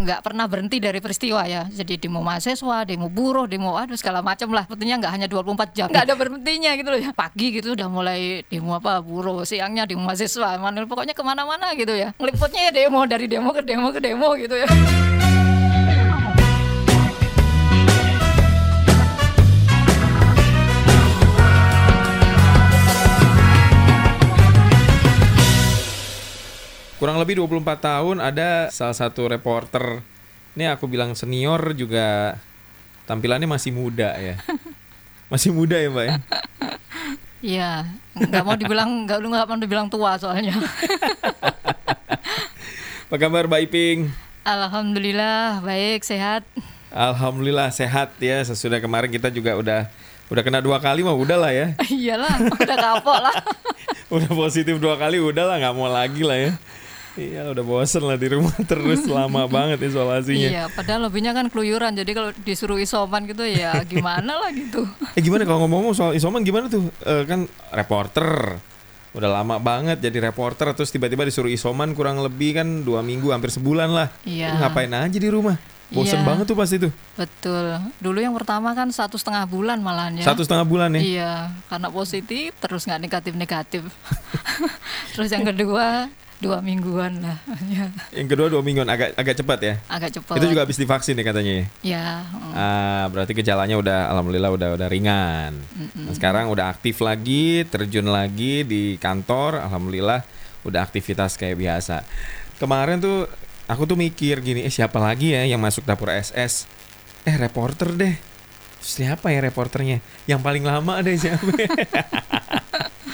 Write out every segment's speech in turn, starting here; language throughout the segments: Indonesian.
nggak pernah berhenti dari peristiwa ya. Jadi demo mahasiswa, demo buruh, demo aduh segala macam lah. Sebetulnya nggak hanya 24 jam, nggak ada berhentinya gitu loh ya. Pagi gitu udah mulai demo apa buruh, siangnya demo mahasiswa, mana pokoknya ke mana-mana gitu ya. Ngeliputnya ya demo dari demo ke demo ke demo gitu ya. Kurang lebih 24 tahun ada salah satu reporter. Ini aku bilang senior juga tampilannya masih muda ya. Masih muda ya, Mbak ya? Iya, nggak mau dibilang nggak nggak mau dibilang tua soalnya. Apa kabar Mbak Iping? Alhamdulillah baik sehat. Alhamdulillah sehat ya. Sesudah kemarin kita juga udah udah kena dua kali mah udah lah ya. Iyalah, udah kapok lah. udah positif dua kali udah lah nggak mau lagi lah ya. Iya udah bosen lah di rumah terus lama banget isolasinya. Iya, padahal lebihnya kan keluyuran. Jadi kalau disuruh isoman gitu ya gimana lah gitu. Eh gimana kalau ngomong-ngomong soal isoman gimana tuh? Eh, kan reporter udah lama banget jadi reporter terus tiba-tiba disuruh isoman kurang lebih kan dua minggu hampir sebulan lah. Iya. Ngapain aja di rumah? Bosen Iya. banget tuh pasti tuh. Betul. Dulu yang pertama kan satu setengah bulan malahan ya. Satu setengah bulan ya. Iya, karena positif terus nggak negatif-negatif. terus yang kedua dua mingguan lah. Ya, Yang kedua dua mingguan agak agak cepat ya. agak cepat. Itu juga habis divaksin ya katanya ya. Ya, mm, Ah, berarti gejalanya udah alhamdulillah udah udah ringan. Nah, sekarang udah aktif lagi, terjun lagi di kantor, alhamdulillah udah aktivitas kayak biasa. Kemarin tuh aku tuh mikir gini, eh siapa lagi ya yang masuk dapur SS? Eh reporter deh. Siapa ya reporternya? Yang paling lama deh siapa?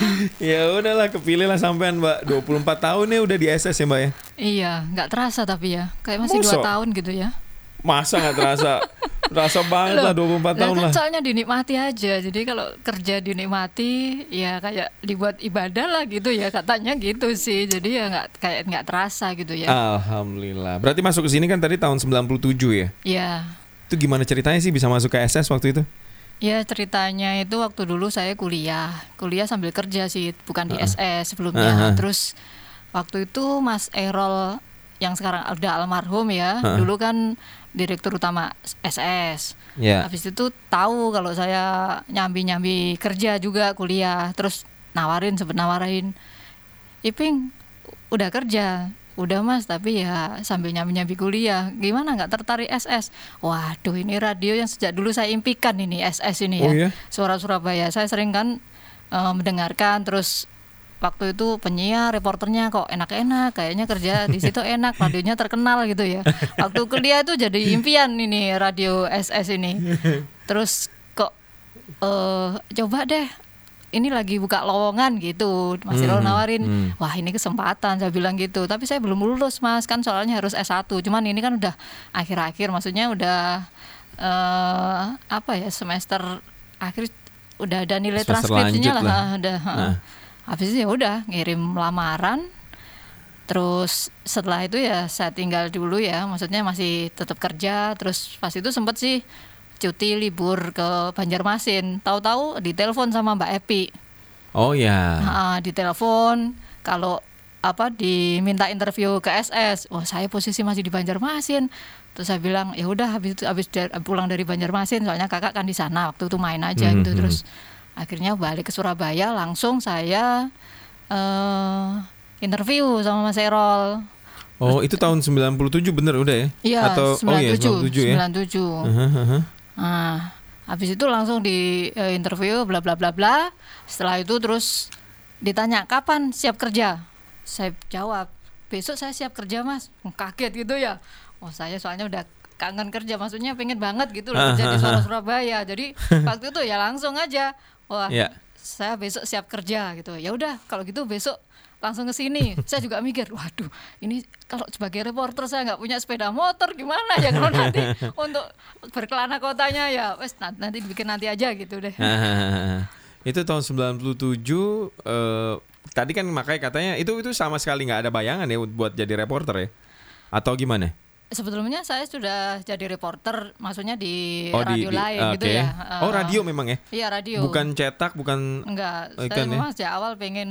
ya udahlah kepilih lah sampean Mbak 24 tahun ya udah di SS ya Mbak ya iya, nggak terasa tapi ya, kayak masih dua tahun gitu ya. Masa nggak terasa Terasa banget lah 24 tahun kan lah soalnya dinikmati aja. Jadi kalau kerja dinikmati, ya kayak dibuat ibadah lah gitu ya katanya gitu sih. Jadi ya nggak kayak nggak terasa gitu ya. Alhamdulillah Berarti masuk ke sini kan tadi tahun 97 ya Ya, Itu gimana ceritanya sih bisa masuk ke SS waktu itu? Ya ceritanya itu waktu dulu saya kuliah, kuliah sambil kerja sih, bukan di SS sebelumnya. Uh-uh. Terus waktu itu Mas Erol yang sekarang udah almarhum ya, Uh-uh. dulu kan direktur utama SS. Ya Habis itu tahu kalau saya nyambi-nyambi kerja juga kuliah, terus nawarin sempet nawarin, Iping udah kerja, udah mas, tapi ya sambil nyambi-nyambi kuliah, gimana nggak tertarik SS? Waduh ini radio yang sejak dulu saya impikan ini SS ini ya, Oh iya? suara Surabaya. Saya sering kan eh, mendengarkan, terus waktu itu penyiar, reporternya kok enak-enak, kayaknya kerja di situ enak, radionya terkenal gitu ya. Waktu kuliah itu jadi impian ini radio SS ini. Terus kok eh coba deh ini lagi buka lowongan gitu Mas Irul Hmm, nawarin hmm. wah ini kesempatan saya bilang gitu tapi saya belum lulus Mas kan soalnya harus S1 cuman ini kan udah akhir-akhir maksudnya udah eh apa ya semester akhir udah ada nilai Semester transkripsinya lah, lah. ah, udah ah. Nah. habis itu ya udah ngirim lamaran terus setelah itu ya saya tinggal dulu ya maksudnya masih tetap kerja terus pas itu sempet sih cuti libur ke Banjarmasin tahu-tahu ditelepon sama Mbak Epi Oh ya Nah, ditelepon kalau apa diminta interview ke SS wah saya posisi masih di Banjarmasin terus saya bilang ya udah habis itu habis pulang dari Banjarmasin soalnya kakak kan di sana waktu itu main aja Mhm, gitu mhm. terus akhirnya balik ke Surabaya langsung saya eh interview sama Mas Erol Oh itu tahun 97 bener udah ya? Iya, Atau, oh iya 97, 97 ya? 97. Aha, aha. Nah, habis itu langsung di eh, interview bla bla bla bla. Setelah itu terus ditanya kapan siap kerja. Saya jawab, besok saya siap kerja, Mas. Kaget gitu ya. Oh, saya soalnya udah kangen kerja, maksudnya pengen banget gitu loh kerja di Solo Surabaya. Jadi waktu itu ya langsung aja. Wah, Iya. saya besok siap kerja gitu. Ya udah, kalau gitu besok langsung ke sini. saya juga mikir, waduh, ini kalau sebagai reporter saya nggak punya sepeda motor gimana ya kalau nanti untuk berkelana kotanya ya, wes nanti, nanti bikin nanti aja gitu deh. Itu tahun 97 eh, tadi kan makanya katanya itu itu sama sekali nggak ada bayangan ya buat jadi reporter ya atau gimana? Sebetulnya saya sudah jadi reporter, maksudnya di Oh, di- radio di- lain gitu oke. ya. Oh, radio memang ya? Iya radio. Bukan cetak, bukan Enggak, saya ikan ya? memang sejak awal pengen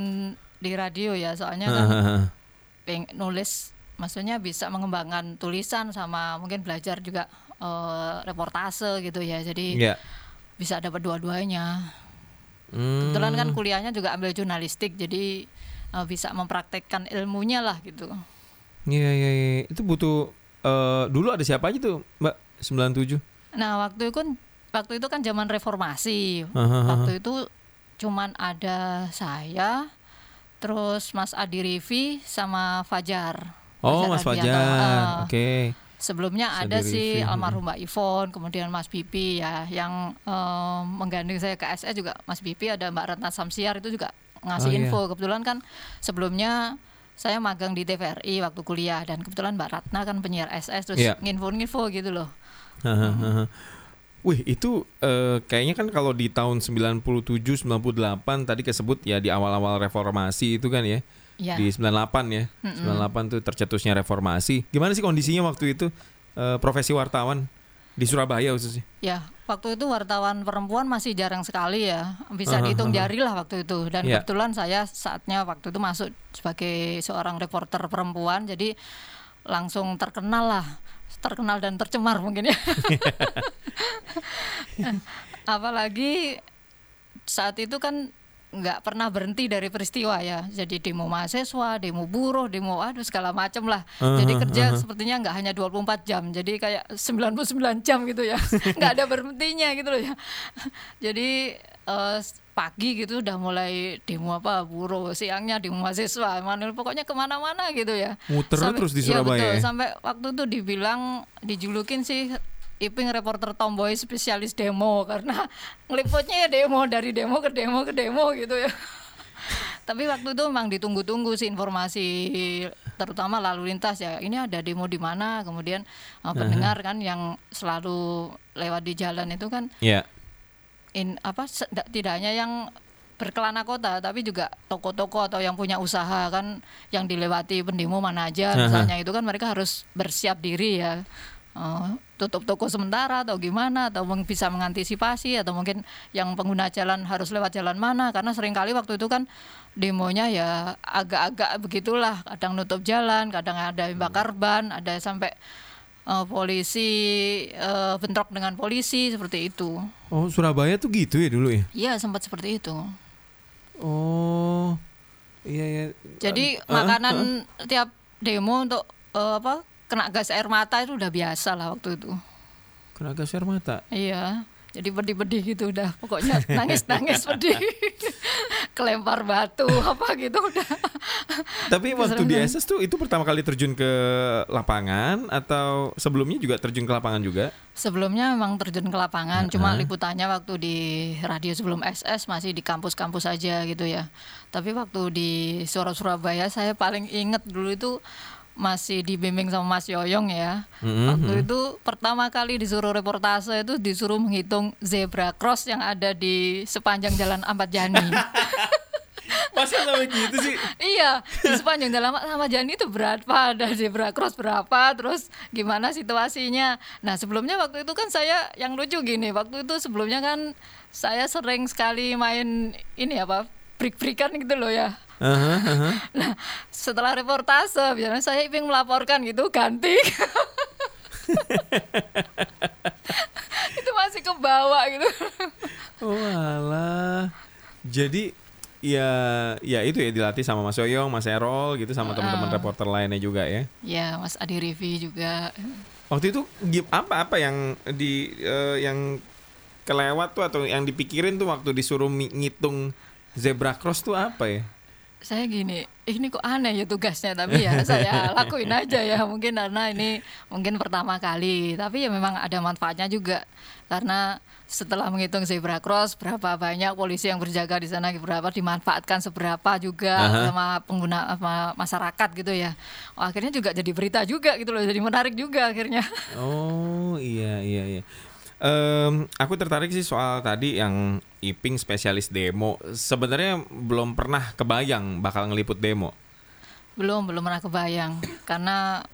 di radio ya, soalnya kan pengen nulis maksudnya bisa mengembangkan tulisan sama mungkin belajar juga eh, reportase gitu ya. Jadi Iya. bisa dapat dua-duanya. Hmm. Kebetulan kan kuliahnya juga ambil jurnalistik, jadi eh, bisa mempraktekkan ilmunya lah gitu. Iya iya iya. Itu butuh eh, dulu ada siapa aja tuh, Mbak? 97. Nah waktu itu kan waktu itu kan zaman reformasi. Hahaha. Waktu itu cuman ada saya, terus Mas Adi Rivi sama Fajar. Oh, Mas Ardianto. Fajar. Ah. Oke. Sebelumnya Mas ada Adi si Rivi, almarhum Mbak Ivon, kemudian Mas Pipi ya, yang eh, menggandeng saya ke SE juga Mas Pipi ada Mbak Ratna Samsiar itu juga ngasih Oh, iya. info. Kebetulan kan sebelumnya saya magang di TVRI waktu kuliah dan kebetulan Mbak Ratna kan penyiar SS terus Iya. nginfo-nginfo gitu loh. Wih, itu eh, kayaknya kan kalau di tahun 97 98 tadi kesebut ya di awal-awal reformasi itu kan ya. Ya. Di 98 ya. 98 tuh tercetusnya reformasi. Gimana sih kondisinya waktu itu eh, profesi wartawan di Surabaya khususnya? Ya, waktu itu wartawan perempuan masih jarang sekali ya. Bisa Aha, dihitung aha. jari lah waktu itu. Dan Iya. kebetulan saya saatnya waktu itu masuk sebagai seorang reporter perempuan, jadi langsung terkenal lah. Terkenal dan tercemar mungkin ya. Apalagi saat itu kan nggak pernah berhenti dari peristiwa ya. Jadi demo mahasiswa, demo buruh, demo aduh segala macam lah. Jadi Aha, kerja aha. sepertinya nggak hanya 24 jam. Jadi kayak 99 jam gitu ya. nggak ada berhentinya gitu loh ya. Jadi eh, pagi gitu udah mulai demo apa buruh, siangnya demo mahasiswa, mana pokoknya ke mana-mana gitu ya. Muter terus di iya, Surabaya betul. ya? Sampai waktu itu dibilang dijulukin sih Iping reporter tomboy spesialis demo karena ngeliputnya ya demo dari demo ke demo ke demo gitu ya. Tapi waktu itu memang ditunggu-tunggu sih informasi terutama lalu lintas ya. Ini ada demo di mana, kemudian uh, pendengar kan yang selalu lewat di jalan itu kan Iya. In apa tidak hanya yang berkelana kota tapi juga toko-toko atau yang punya usaha kan yang dilewati pendemo mana aja Aha. misalnya itu kan mereka harus bersiap diri ya Eh, tutup toko sementara atau gimana atau bisa mengantisipasi atau mungkin yang pengguna jalan harus lewat jalan mana karena sering kali waktu itu kan demonya ya agak-agak begitulah kadang nutup jalan kadang ada bakar ban ada sampai eh, polisi eh, bentrok dengan polisi seperti itu Oh, Surabaya tuh gitu ya dulu ya? Iya sempat seperti itu. Oh. Iya ya. Jadi Ah, makanan tiap demo untuk eh, apa kena gas air mata itu udah biasa lah waktu itu. Kena gas air mata. Iya. Jadi pedih-pedih gitu udah pokoknya nangis-nangis pedih. Kelempar batu apa gitu udah. Tapi waktu di? SS tuh itu pertama kali terjun ke lapangan atau sebelumnya juga terjun ke lapangan juga? Sebelumnya memang terjun ke lapangan, cuma Heeh. liputannya waktu di radio sebelum SS masih di kampus-kampus aja gitu ya. Tapi waktu di Suara Surabaya saya paling inget dulu itu masih dibimbing sama Mas Yoyong ya. Mhm, Waktu itu pertama kali disuruh reportase itu disuruh menghitung zebra cross yang ada di sepanjang jalan Ahmad Yani. Masa sampai gitu sih? iya, di sepanjang jalan Ahmad Yani itu berapa, ada zebra cross berapa, terus gimana situasinya. Nah sebelumnya waktu itu kan saya yang lucu gini, waktu itu sebelumnya kan saya sering sekali main ini apa, break-breakan gitu loh ya. Aha, aha. Nah, setelah reportase, biasanya saya ingin melaporkan gitu, ganti. itu masih ke bawah gitu. Oh alah. Jadi ya ya itu ya dilatih sama Mas Yoyong, Mas Erol gitu sama teman-teman Ah. reporter lainnya juga ya. ya, Mas Adi Rivi juga. Waktu itu apa apa yang di eh, yang kelewat tuh atau yang dipikirin tuh waktu disuruh ngitung zebra cross tuh apa ya? Saya gini, ini kok aneh ya tugasnya, tapi ya saya lakuin aja ya. Mungkin karena ini mungkin pertama kali, tapi ya memang ada manfaatnya juga. Karena setelah menghitung zebra cross berapa banyak polisi yang berjaga di sana berapa dimanfaatkan seberapa juga Aha. sama pengguna sama masyarakat gitu ya. Oh, akhirnya juga jadi berita juga gitu loh, jadi menarik juga akhirnya. Oh iya iya iya. Em, aku tertarik sih soal tadi yang Iping spesialis demo. Sebenarnya belum pernah kebayang bakal ngeliput demo. Belum, belum pernah kebayang. Karena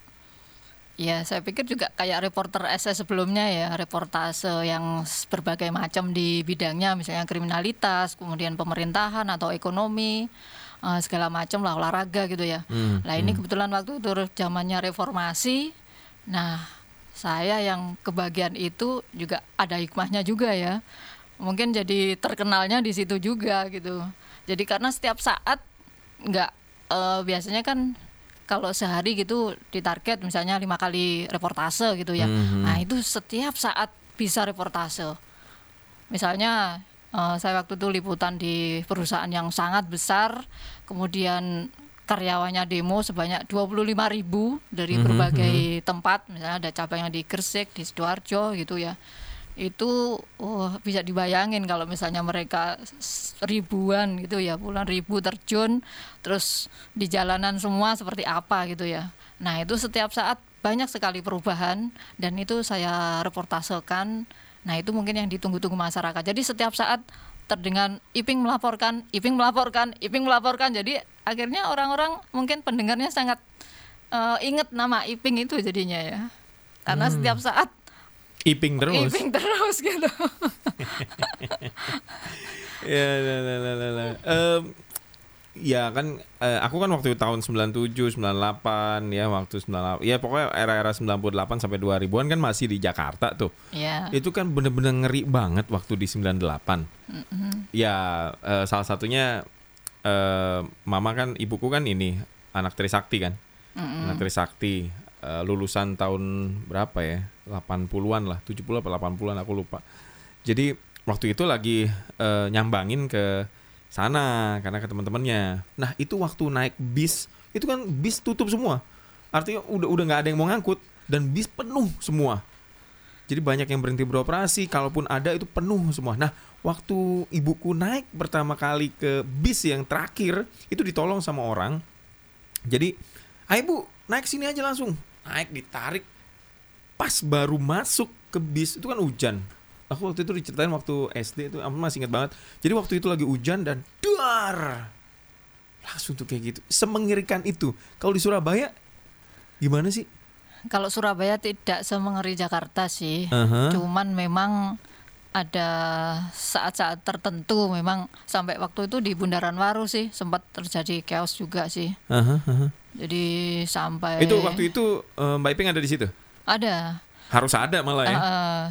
ya saya pikir juga kayak reporter SS sebelumnya ya, reportase yang berbagai macam di bidangnya, misalnya kriminalitas, kemudian pemerintahan atau ekonomi, eh, segala macam lah olahraga gitu ya. Hmm, Nah ini kebetulan waktu itu zamannya reformasi. Nah saya yang kebagian itu juga ada hikmahnya juga ya. Mungkin jadi terkenalnya di situ juga gitu. Jadi karena setiap saat nggak eh, biasanya kan kalau sehari gitu ditarget misalnya lima kali reportase gitu ya. Mhm. Nah itu setiap saat bisa reportase. Misalnya eh, saya waktu itu liputan di perusahaan yang sangat besar, kemudian karyawannya demo sebanyak 25.000 ribu dari berbagai tempat, misalnya ada cabangnya di Gresik, di Sidoarjo gitu ya. Itu oh, bisa dibayangin kalau misalnya mereka ribuan gitu ya, puluhan ribu terjun, terus di jalanan semua seperti apa gitu ya. Nah itu setiap saat banyak sekali perubahan dan itu saya reportasekan. Nah itu mungkin yang ditunggu-tunggu masyarakat. Jadi setiap saat terdengar Iping melaporkan, Iping melaporkan, Iping melaporkan. Jadi akhirnya orang-orang mungkin pendengarnya sangat eh, ingat nama Iping itu jadinya ya. Karena setiap saat Iping terus. Iping terus gitu. ya, la, la, la, la, la. Ya kan eh, aku kan waktu tahun 97, 98 ya waktu 98 ya pokoknya era-era 98 sampai 2000-an kan masih di Jakarta tuh. ya. Itu kan bener-bener ngeri banget waktu di 98. Ya eh, salah satunya eh, mama kan ibuku kan ini anak Trisakti kan. Anak Trisakti eh, lulusan tahun berapa ya? 80-an lah, 70 apa 80-an aku lupa. Jadi waktu itu lagi eh, nyambangin ke sana karena ke teman-temannya. Nah, itu waktu naik bis, itu kan bis tutup semua. Artinya udah udah nggak ada yang mau ngangkut dan bis penuh semua. Jadi banyak yang berhenti beroperasi, kalaupun ada itu penuh semua. Nah, waktu ibuku naik pertama kali ke bis yang terakhir, itu ditolong sama orang. Jadi, ayo bu, naik sini aja langsung. Naik, ditarik. Pas baru masuk ke bis, itu kan hujan. Aku waktu itu diceritain waktu SD itu, aku masih ingat banget. Jadi waktu itu lagi hujan dan duar. Langsung tuh kayak gitu. Semengerikan itu. Kalau di Surabaya, gimana sih? Kalau Surabaya tidak semengeri Jakarta sih. Aha. Cuman memang ada saat-saat tertentu memang sampai waktu itu di Bundaran Waru sih sempat terjadi chaos juga sih. Aha, aha. Jadi sampai Itu waktu itu eh, Mbak Iping ada di situ? ada. Harus ada malah ya. Eh,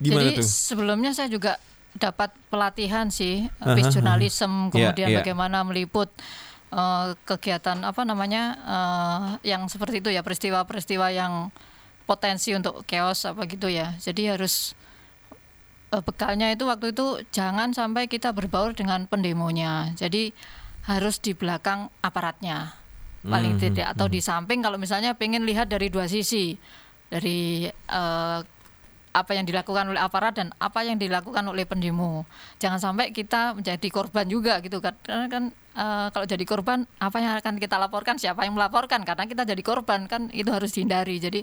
Gimana jadi tuh? sebelumnya saya juga dapat pelatihan sih Aha, bis jurnalisme Iya, kemudian iya. bagaimana meliput eh, kegiatan apa namanya eh, yang seperti itu ya peristiwa-peristiwa yang potensi untuk chaos apa gitu ya. Jadi harus eh, bekalnya itu waktu itu jangan sampai kita berbaur dengan pendemonya. Jadi harus di belakang aparatnya paling Hmm, tidak atau di samping kalau misalnya pengen lihat dari dua sisi dari eh, apa yang dilakukan oleh aparat dan apa yang dilakukan oleh pendemo. Jangan sampai kita menjadi korban juga gitu kan. Karena kan eh, kalau jadi korban apa yang akan kita laporkan, siapa yang melaporkan karena kita jadi korban kan itu harus dihindari. Jadi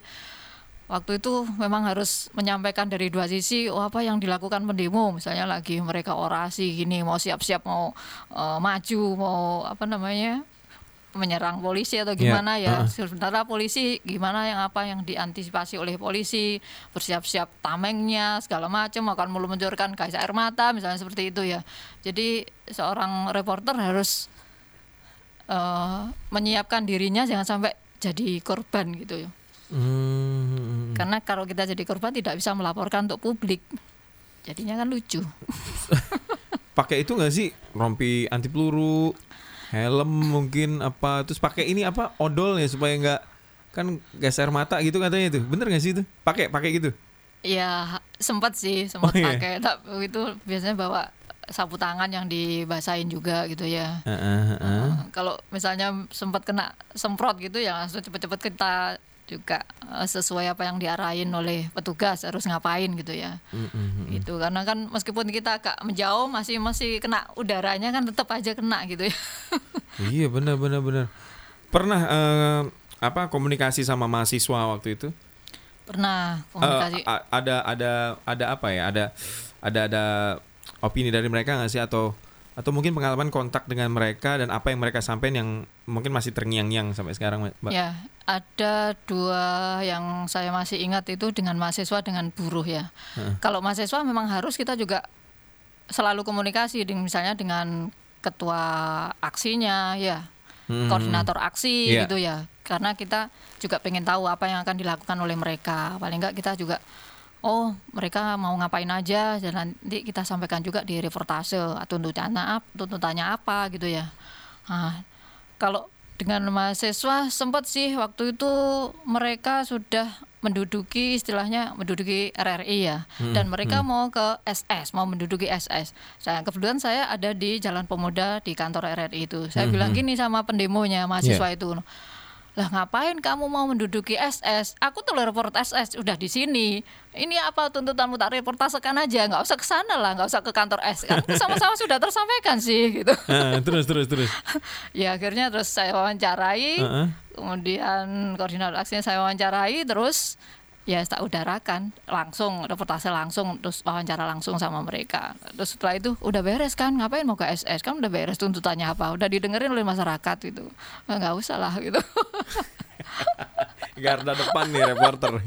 waktu itu memang harus menyampaikan dari dua sisi oh apa yang dilakukan pendemo misalnya lagi mereka orasi gini mau siap-siap mau eh, maju mau apa namanya menyerang polisi atau Iya, gimana ya? heeh. sementara polisi gimana yang apa yang diantisipasi oleh polisi bersiap-siap tamengnya segala macam akan meluncurkan gas air mata misalnya seperti itu ya. Jadi seorang reporter harus eh, menyiapkan dirinya jangan sampai jadi korban gitu ya. Hmm. karena kalau kita jadi korban tidak bisa melaporkan untuk publik. Jadinya kan lucu. Pakai itu nggak sih? Rompi anti peluru, helm mungkin apa, terus pakai ini apa odol ya supaya nggak kan gas air mata gitu katanya itu. Bener nggak sih itu? Pakai pakai gitu. ya sempat sih sempat Oh, iya. pakai tapi itu biasanya bawa sapu tangan yang dibasahin juga gitu ya Heeh, heeh. Eh, kalau misalnya sempat kena semprot gitu ya langsung cepet-cepet kita juga eh, sesuai apa yang diarahin oleh petugas harus ngapain gitu ya Mm, mm, mm. gitu karena kan meskipun kita agak menjauh masih masih kena udaranya kan tetap aja kena gitu ya Iya benar benar benar. Pernah eh, apa komunikasi sama mahasiswa waktu itu? pernah komunikasi a- ada ada ada apa ya? Ada ada ada opini dari mereka nggak sih atau atau mungkin pengalaman kontak dengan mereka dan apa yang mereka sampaikan yang mungkin masih terngiang-ngiang sampai sekarang, Mbak? Ya, ada dua yang saya masih ingat itu dengan mahasiswa dengan buruh ya. Kalau mahasiswa memang harus kita juga selalu komunikasi dengan misalnya dengan ketua aksinya ya Hmm. koordinator aksi Iya. gitu ya karena kita juga pengen tahu apa yang akan dilakukan oleh mereka paling enggak kita juga oh mereka mau ngapain aja? Dan nanti kita sampaikan juga di reportase. Tuntutannya apa tuntutannya apa gitu ya. Nah, kalau dengan mahasiswa sempat sih waktu itu mereka sudah menduduki istilahnya menduduki RRI ya. Dan mereka mau ke SS mau menduduki SS saya kebetulan saya ada di Jalan Pemuda di kantor RRI itu. Saya bilang gini sama pendemonya mahasiswa itu lah ngapain kamu mau menduduki SS? Aku tuh report SS udah di sini. Ini apa tuntutanmu tak reportasekan aja, nggak usah ke sana lah, nggak usah ke kantor S. Kan sama-sama sudah tersampaikan sih gitu. Ah, terus terus terus. ya akhirnya terus saya wawancarai, Heeh. kemudian koordinator aksinya saya wawancarai, terus ya tak udarakan. Langsung reportase langsung terus wawancara langsung sama mereka. Terus setelah itu udah beres kan? Ngapain mau ke SS kan udah beres tuntutannya apa? Udah didengerin oleh masyarakat gitu. "Ah, nggak usah lah gitu. Garda depan nih reporter.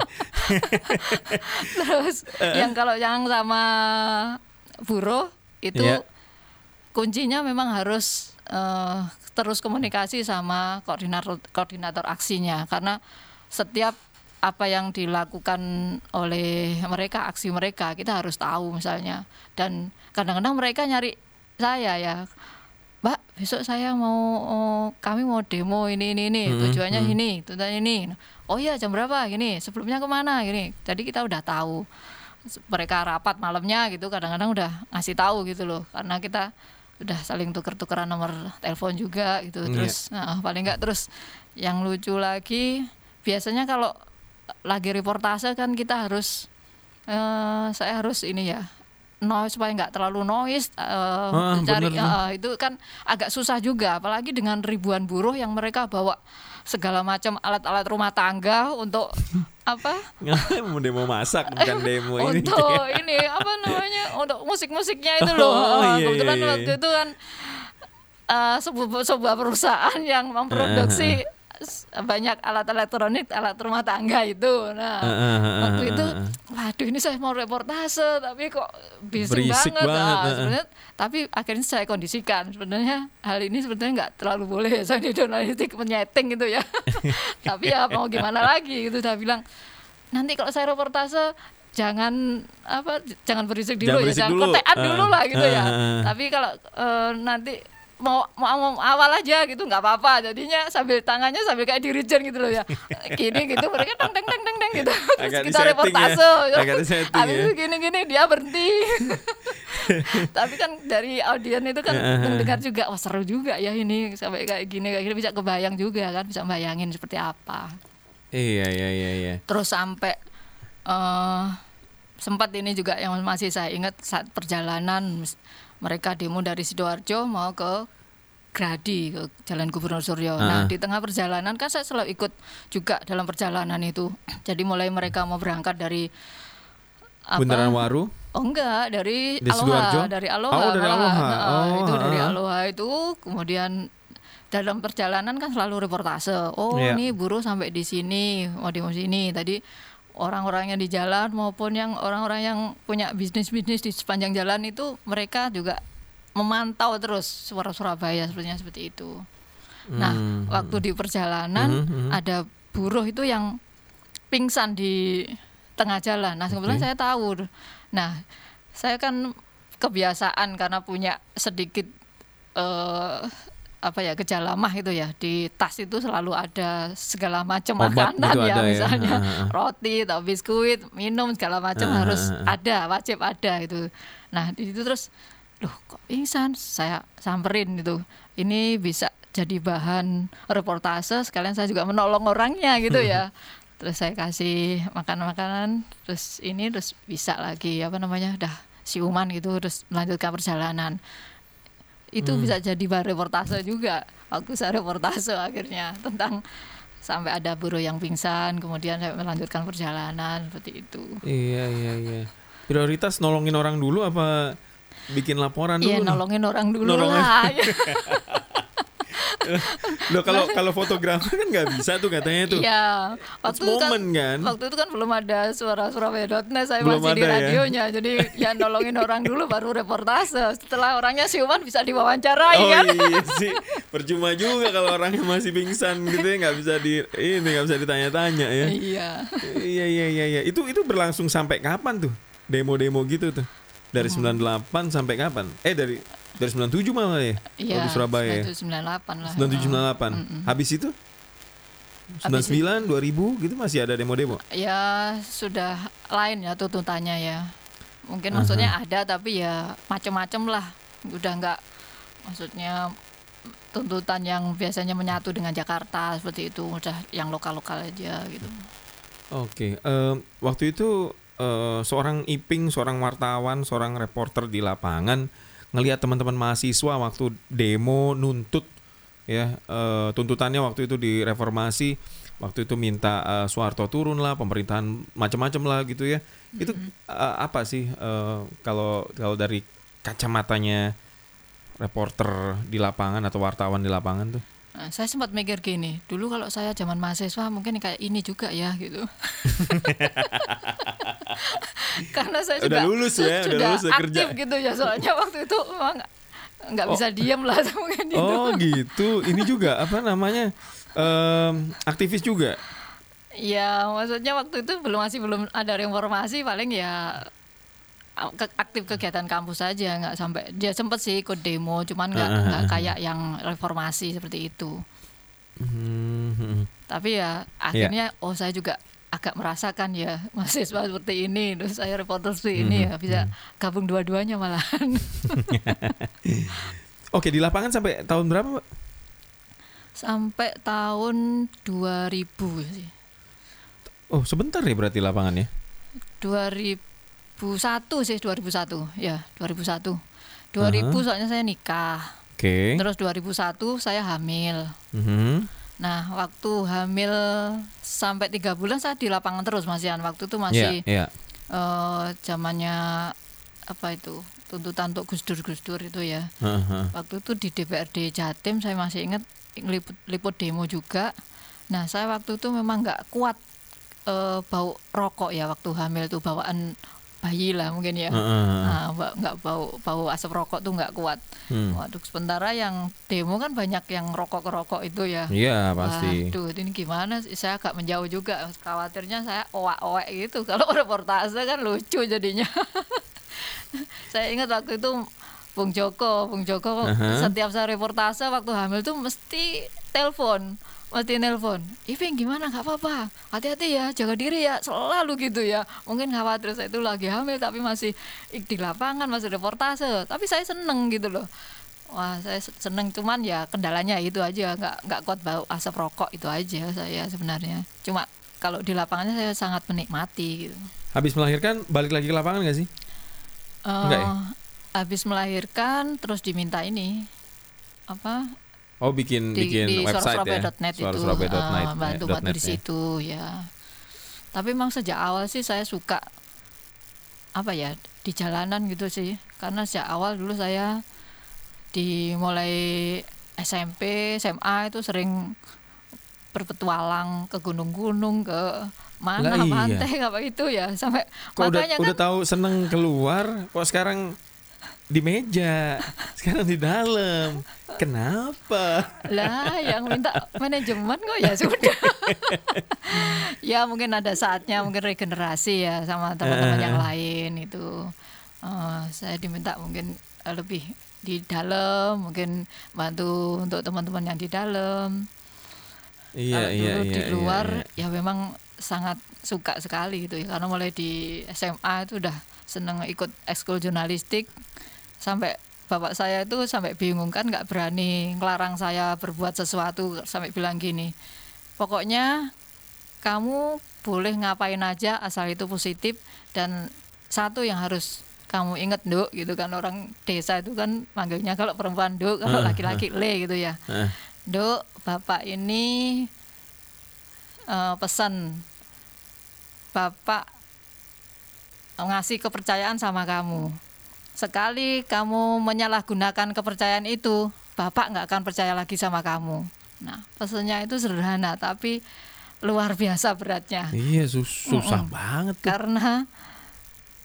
terus yang kalau yang sama buruh itu Iya. kuncinya memang harus eh, terus komunikasi sama koordinator koordinator aksinya. Karena setiap apa yang dilakukan oleh mereka aksi mereka kita harus tahu misalnya. Dan kadang-kadang mereka nyari saya ya Mbak besok saya mau oh, kami mau demo ini ini ini Hmm, tujuannya ini tujuannya ini. Oh iya jam berapa? Gini sebelumnya ke mana? Gini. Jadi kita udah tahu mereka rapat malamnya gitu kadang-kadang udah ngasih tahu gitu loh. Karena kita udah saling tuker-tukeran nomor telepon juga gitu Iya. terus nah, paling nggak terus. Yang lucu lagi biasanya kalau lagi reportase kan kita harus eh saya harus ini ya noise supaya nggak terlalu noise eh, Ah, cari bener eh, itu kan agak susah juga apalagi dengan ribuan buruh yang mereka bawa segala macam alat-alat rumah tangga untuk apa mau demo masak bukan demo ini. untuk ini apa namanya untuk musik-musiknya itu loh Oh, Eh, iya, kebetulan iya, iya. waktu itu kan eh, sebuah sebuah perusahaan yang memproduksi s- banyak alat elektronik alat rumah tangga itu. Nah Ah, ah, ah, waktu itu waduh ini saya mau reportase tapi kok bising Berisik banget, banget, Ah, ah, ah. sebenarnya tapi akhirnya saya kondisikan. Sebenarnya hal ini sebenarnya nggak terlalu boleh. Saya di jurnalistik menyeting gitu ya. Tapi ya mau gimana lagi gitu. Saya bilang nanti kalau saya reportase jangan apa jangan berisik Jangan dulu berisik ya jangan dulu. kotean Ah, dulu lah gitu ya. ah, ah. tapi kalau eh, nanti mau, mau mau awal aja gitu nggak apa-apa. Jadinya sambil tangannya sambil kayak dirijen gitu loh ya. Gini gitu mereka teng teng teng teng teng gitu. Terus Agak kita ya. reportase disetting habis ya. itu gini gini dia berhenti. Tapi kan dari audien itu kan mendengar juga wah seru juga ya ini sampai kayak gini kayak gini. Bisa kebayang juga kan bisa bayangin seperti apa. Iya iya iya iya. terus sampai eh sempat ini juga yang masih saya ingat saat perjalanan mereka demo dari sidoarjo mau ke Gradi ke Jalan Gubernur Suryo. Nah Ah. di tengah perjalanan kan saya selalu ikut juga dalam perjalanan itu. Jadi mulai mereka mau berangkat dari apa? Bundaran Waru. Oh enggak, dari Di Sidoarjo? Aloha, dari Aloha. Oh, dari malah. Aloha. Nah, Oh, itu dari ah. Aloha itu kemudian dalam perjalanan kan selalu reportase. Oh, Iya. ini buruh sampai di sini, mau di sini. Tadi orang-orang yang di jalan maupun yang orang-orang yang punya bisnis-bisnis di sepanjang jalan itu mereka juga memantau terus suara Surabaya sepertinya seperti itu. Nah, Hmm. waktu di perjalanan Mhm, mhm. ada buruh itu yang pingsan di tengah jalan. Nah, kebetulan Oke. saya tahu. Nah, saya kan kebiasaan karena punya sedikit eh apa ya gejala mah itu ya. Di tas itu selalu ada segala macam makanan gitu ya ya. misalnya. Ah. roti atau biskuit minum segala macam harus ada wajib ada itu nah di situ terus loh kok pingsan? Saya samperin itu ini bisa jadi bahan reportase sekalian saya juga menolong orangnya gitu ya. Terus saya kasih makan makanan terus ini terus bisa lagi apa namanya udah siuman gitu terus melanjutkan perjalanan itu bisa jadi bahan reportase juga waktu saya reportase akhirnya tentang sampai ada buruh yang pingsan kemudian saya melanjutkan perjalanan seperti itu Iya iya iya. Prioritas nolongin orang dulu apa bikin laporan dulu? Iya nolongin orang dulu Nolongin. lah. Loh kalau kalau fotografer kan nggak bisa tuh katanya tuh. Iya, waktu itu kan, moment kan. waktu itu kan belum ada suara Surabaya.net, saya Belum masih di ya? radionya, jadi ya nolongin orang dulu baru reportase. Setelah orangnya siuman bisa diwawancarai Oh kan? iya sih, percuma juga kalau orangnya masih pingsan gitu ya nggak bisa di ini nggak bisa ditanya-tanya ya. Iya. iya iya iya iya. Itu itu berlangsung sampai kapan tuh? Demo-demo gitu tuh. Dari Hmm. 98 sampai kapan? Eh dari dari 97 malah ya. Iya. Di Surabaya. ya? 9798 lah. 97 98. Habis itu? 99 2000 gitu masih ada demo-demo. Ya sudah lain ya tuntutannya ya. Mungkin maksudnya ada tapi ya macam-macam lah. Udah nggak maksudnya tuntutan yang biasanya menyatu dengan Jakarta seperti itu udah yang lokal-lokal aja gitu. Oke, em, waktu itu eh, seorang iping, seorang wartawan, seorang reporter di lapangan ngelihat teman-teman mahasiswa waktu demo nuntut ya eh, tuntutannya waktu itu di reformasi, waktu itu minta eh, Soeharto turun lah, pemerintahan macam-macam lah gitu ya. Itu eh, apa sih kalau kalau dari kacamatanya reporter di lapangan atau wartawan di lapangan tuh? Nah, saya sempat mikir gini, dulu kalau saya zaman mahasiswa mungkin kayak ini juga ya gitu. Karena saya Udah juga lulus ya, udah sudah lulus, udah kerja. aktif gitu ya soalnya waktu itu memang nggak bisa diem lah mungkin itu. Oh gitu. Ini juga apa namanya em, aktivis juga. Ya maksudnya waktu itu belum masih belum ada reformasi paling ya aktif kegiatan kampus saja nggak sampai dia sempet sih ikut demo cuman nggak nggak kayak yang reformasi seperti itu Hmm, tapi ya akhirnya oh saya juga agak merasakan ya mahasiswa seperti ini terus saya reporter seperti ini ya bisa gabung dua-duanya malahan Oke di lapangan sampai tahun berapa? Pak? sampai tahun 2000 sih Oh sebentar ya berarti lapangannya. 2001 sih 2001 ya 2001 2000 soalnya saya nikah Oke. terus 2001 saya hamil Mhm. nah waktu hamil sampai tiga bulan saya di lapangan terus Mas Yan waktu itu masih iya. eh, zamannya apa itu tuntutan untuk Gus Dur Gus Dur itu ya Heeh. waktu itu di DPRD Jatim saya masih ingat liput, liput demo juga nah saya waktu itu memang nggak kuat eh, bau rokok ya waktu hamil itu bawaan bayi lah mungkin ya Heeh. Nah, nggak bau bau asap rokok tuh nggak kuat Hmm. Waduh, sementara yang demo kan banyak yang rokok rokok itu ya Iya pasti. Waduh, ini gimana? Saya agak menjauh juga. Khawatirnya saya owak-owak gitu. Kalau reportase kan lucu jadinya. saya ingat waktu itu Bung Joko, Bung Joko Aha. setiap saya reportase waktu hamil tuh mesti telepon, mesti nelpon. Iping gimana? Gak apa-apa. Hati-hati ya, jaga diri ya. Selalu gitu ya. Mungkin khawatir saya itu lagi hamil tapi masih di lapangan, masih reportase. Tapi saya seneng gitu loh. Wah, saya se- seneng cuman ya kendalanya itu aja, nggak nggak kuat bau asap rokok itu aja saya sebenarnya. Cuma kalau di lapangannya saya sangat menikmati gitu. Habis melahirkan balik lagi ke lapangan gak sih? Enggak ya? Eh, Habis melahirkan terus diminta ini apa Oh bikin di, bikin di website ya. suarasurabaya.net itu eh, bantu bantu .net di ya. situ ya. Tapi memang sejak awal sih saya suka apa ya di jalanan gitu sih karena sejak awal dulu saya di mulai SMP SMA itu sering berpetualang ke gunung-gunung ke mana Lah iya. pantai apa itu ya sampai Kok udah makanya udah kan tahu seneng keluar, kok sekarang di meja, sekarang di dalam. Kenapa? lah yang minta manajemen kok ya sudah ya mungkin ada saatnya mungkin regenerasi ya sama teman-teman yang lain itu Eh, saya diminta mungkin eh, lebih di dalam mungkin bantu untuk teman-teman yang di dalam Iya Kalau iya dulu iya. di iya, luar iya. ya memang sangat suka sekali gitu ya karena mulai di SMA itu udah seneng ikut ekskul jurnalistik sampai bapak saya itu sampai bingung kan nggak berani ngelarang saya berbuat sesuatu sampai bilang gini pokoknya kamu boleh ngapain aja asal itu positif dan satu yang harus kamu inget dok gitu kan orang desa itu kan manggilnya kalau perempuan dok kalau Ah, laki-laki le gitu ya Heeh. Dok, Bapak ini eh, pesan Bapak ngasih kepercayaan sama kamu. Sekali kamu menyalahgunakan kepercayaan itu, bapak nggak akan percaya lagi sama kamu. Nah pesannya itu sederhana tapi luar biasa beratnya. Iya sus susah Mm-mm. banget tuh. Karena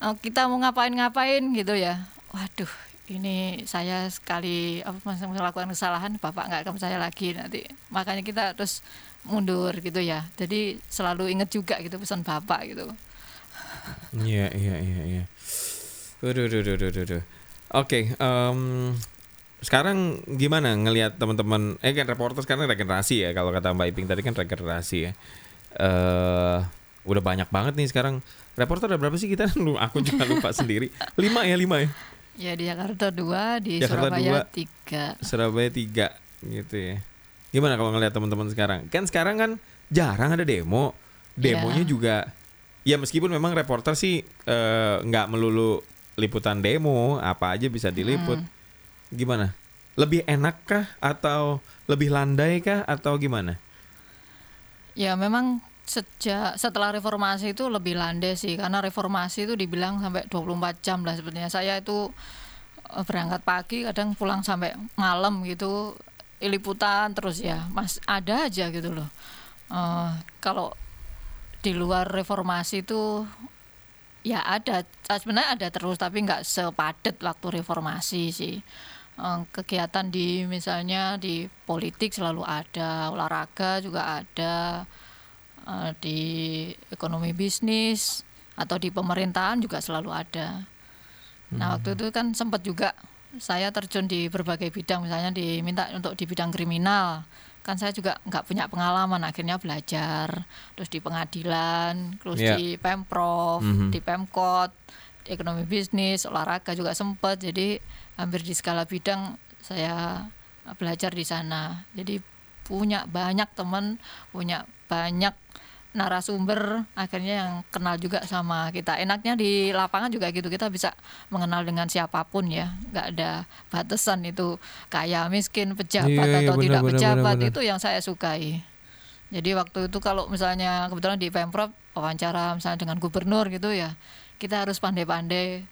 eh, kita mau ngapain-ngapain gitu ya. Waduh ini saya sekali apa melakukan kesalahan bapak nggak akan percaya lagi nanti makanya kita terus mundur gitu ya jadi selalu ingat juga gitu pesan bapak gitu Iya iya iya iya. Aduh, aduh, aduh, aduh, aduh. Oke, sekarang gimana ngelihat teman-teman? Eh kan reporter sekarang regenerasi ya kalau kata Mbak Iping tadi kan regenerasi ya. Eh udah banyak banget nih sekarang. Reporter ada berapa sih kita? Aku juga lupa sendiri. Lima ya lima ya. ya di Jakarta dua di Jakarta Surabaya dua. tiga Surabaya tiga gitu ya. Gimana kalau ngelihat teman-teman sekarang? Kan sekarang kan jarang ada demo. Demonya Iya. juga ya meskipun memang reporter sih eh, nggak melulu liputan demo, apa aja bisa diliput. Hmm. Gimana? Lebih enak kah atau lebih landai kah atau gimana? Ya memang sejak setelah reformasi itu lebih landai sih karena reformasi itu dibilang sampai 24 jam lah sebenarnya. Saya itu eh, berangkat pagi kadang pulang sampai malam gitu liputan terus ya. Mas ada aja gitu loh. Eh, kalau di luar reformasi itu ya ada. Sebenarnya ada terus tapi nggak sepadat waktu reformasi sih. Eh, kegiatan di misalnya di politik selalu ada olahraga juga ada eh, di ekonomi bisnis atau di pemerintahan juga selalu ada. Nah waktu itu kan sempat juga saya terjun di berbagai bidang misalnya diminta untuk di bidang kriminal kan saya juga nggak punya pengalaman akhirnya belajar terus di pengadilan terus Iya. di pemprov Mhm. di pemkot di ekonomi bisnis olahraga juga sempat jadi hampir di skala bidang saya belajar di sana jadi punya banyak teman punya banyak narasumber akhirnya yang kenal juga sama kita. Enaknya di lapangan juga gitu kita bisa mengenal dengan siapa pun ya. Nggak ada batasan itu kaya miskin pejabat Iya, iya, atau benar, tidak benar, pejabat benar. itu yang saya sukai. Jadi waktu itu kalau misalnya kebetulan di pemprov wawancara misalnya dengan gubernur gitu ya kita harus pandai-pandai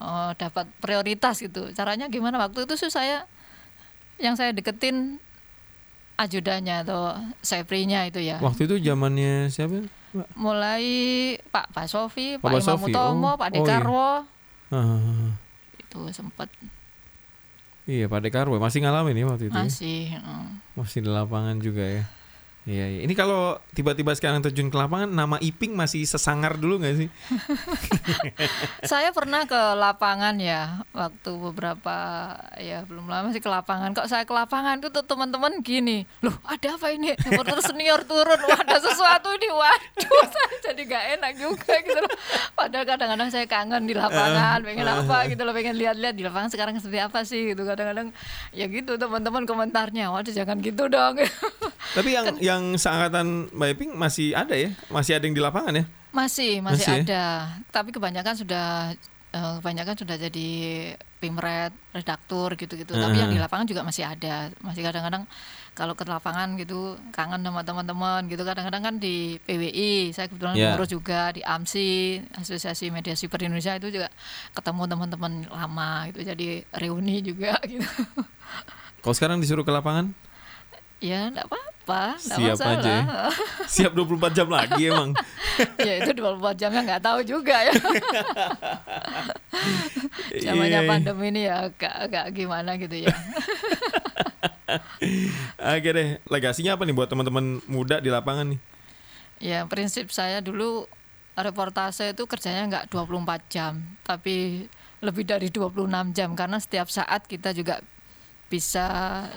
eh, dapat prioritas gitu. Caranya gimana? Waktu itu sih saya yang saya deketin ajudannya atau seprinya itu ya Waktu itu zamannya siapa? Mbak? mulai Pak Pak Sofi, Pak Pak Imam Sofi, Utomo, oh. Pak Oh, iya. Dekarwo Ah, itu sempat iya Pak Dekarwo masih ngalamin ya waktu itu. ya? masih eh. Masih di lapangan juga ya. Iya, iya. Ini kalau tiba-tiba sekarang terjun ke lapangan, nama Iping masih sesangar dulu nggak sih? saya pernah ke lapangan ya waktu beberapa ya belum lama sih ke lapangan. Kok saya ke lapangan itu tuh teman-teman gini loh ada apa ini? Reporter senior turun. Wah ada sesuatu ini. Waduh saya jadi gak enak juga gitu loh. Padahal kadang-kadang saya kangen di lapangan pengen apa gitu loh pengen lihat-lihat di lapangan sekarang seperti apa sih gitu. Kadang-kadang ya gitu teman-teman komentarnya waduh jangan gitu dong Tapi yang yang seangkatan Mbak Iping masih ada ya? Masih ada yang di lapangan ya? Masih, masih, Masih ya? ada. Tapi kebanyakan sudah eh, kebanyakan sudah jadi pimret, redaktur gitu-gitu. Tapi yang di Hmm. lapangan juga masih ada. Masih kadang-kadang kalau ke lapangan gitu kangen sama teman-teman gitu. Kadang-kadang kan di PWI, saya kebetulan Ya. ngurus juga di AMSI, Asosiasi Media Super Indonesia itu juga ketemu teman-teman lama gitu. Jadi reuni juga gitu. Kalau sekarang disuruh ke lapangan, ya, enggak apa-apa, Siap masalah. aja ya. siap 24 jam lagi emang. ya itu 24 jamnya nggak tahu juga ya. Zamannya Iya. pandemi ini ya agak agak gimana gitu ya. Oke deh, legasinya apa nih buat teman-teman muda di lapangan nih? ya prinsip saya dulu reportase itu kerjanya nggak 24 jam, tapi lebih dari 26 jam karena setiap saat kita juga bisa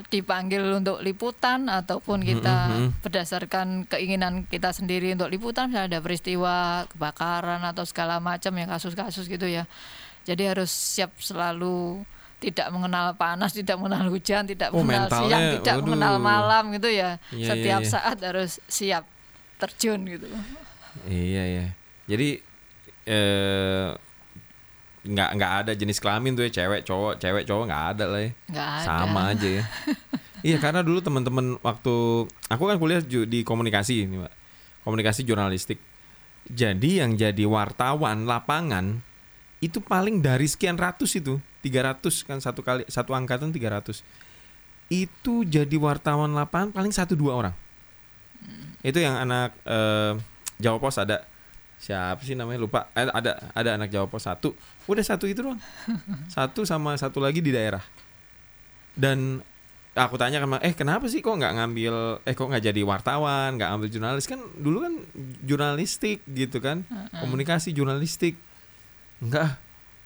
dipanggil untuk liputan ataupun kita Mhm. berdasarkan keinginan kita sendiri untuk liputan misalnya ada peristiwa kebakaran atau segala macam ya kasus-kasus gitu ya. Jadi harus siap selalu tidak mengenal panas, tidak mengenal hujan, tidak Oh, mengenal mentalnya, siang, tidak waduh. mengenal malam gitu ya. Iya, Setiap iya, iya. saat harus siap terjun gitu. Iya ya. Jadi eh nggak nggak ada jenis kelamin tuh ya cewek cowok cewek cowok nggak ada lah ya. Nggak ada. Sama aja ya. iya karena dulu teman-teman waktu aku kan kuliah di komunikasi ini pak komunikasi jurnalistik. Jadi yang jadi wartawan lapangan itu paling dari sekian ratus itu 300 kan satu kali satu angkatan 300 itu jadi wartawan lapangan paling satu dua orang itu yang anak eh, Jawa Pos ada siapa sih namanya? Lupa. Eh, ada ada anak Jawa Pos satu. Udah satu itu doang. Satu sama satu lagi di daerah. Dan aku tanya sama eh kenapa sih kok nggak ngambil eh kok nggak jadi wartawan nggak ambil jurnalis? Kan dulu kan jurnalistik gitu kan. Komunikasi jurnalistik. Enggak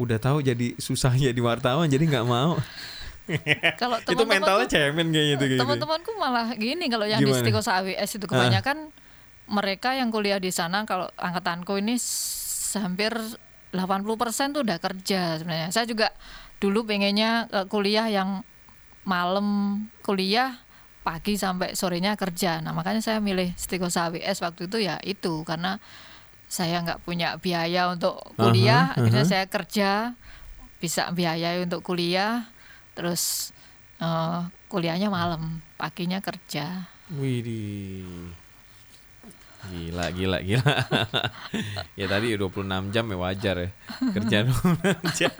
udah tahu jadi susah jadi wartawan jadi nggak mau. Kalau itu teman-teman mentalnya cemen kayaknya gitu. teman-temanku malah gini kalau yang di Gimana? Stikosa AWS itu kebanyakan mereka yang kuliah di sana kalau angkatanku ini s- hampir 80% tuh udah kerja sebenarnya. Saya juga dulu pengennya eh, kuliah yang malam kuliah pagi sampai sorenya kerja. Nah, makanya saya milih Stikosa AWS waktu itu ya itu karena saya nggak punya biaya untuk kuliah, Aha, akhirnya aha. saya kerja bisa biayai untuk kuliah, terus eh, kuliahnya malam, paginya kerja. Widih. Gila, gila, gila. ya tadi 26 jam ya wajar ya. Kerja 26 jam.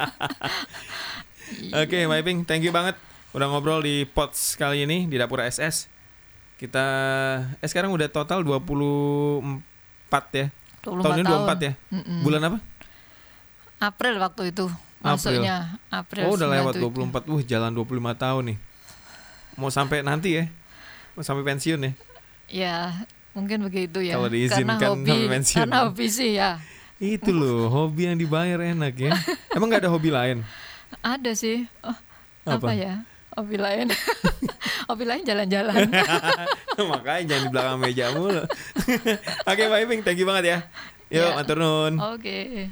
Oke, Mbak Iping, thank you banget udah ngobrol di POTS kali ini di Dapur SS. Kita eh sekarang udah total 24 ya. 24 Tahunnya tahun. 24 ya. Mm-mm. Bulan apa? April waktu itu masuknya April. Oh, udah lewat 97. 24. Wah, jalan 25 tahun nih. Mau sampai nanti ya. Mau sampai pensiun ya. Ya, mungkin begitu ya. Kalau diizinkan karena hobi, karena hobi sih ya. Itu loh, hobi yang dibayar enak ya. Emang nggak ada hobi lain? Ada sih. Oh, Apa? apa? ya? Hobi lain. hobi lain jalan-jalan. Makanya jangan di belakang meja mulu. Oke, Mbak Iping, thank you banget ya. Yuk, Ya. matur. Oke.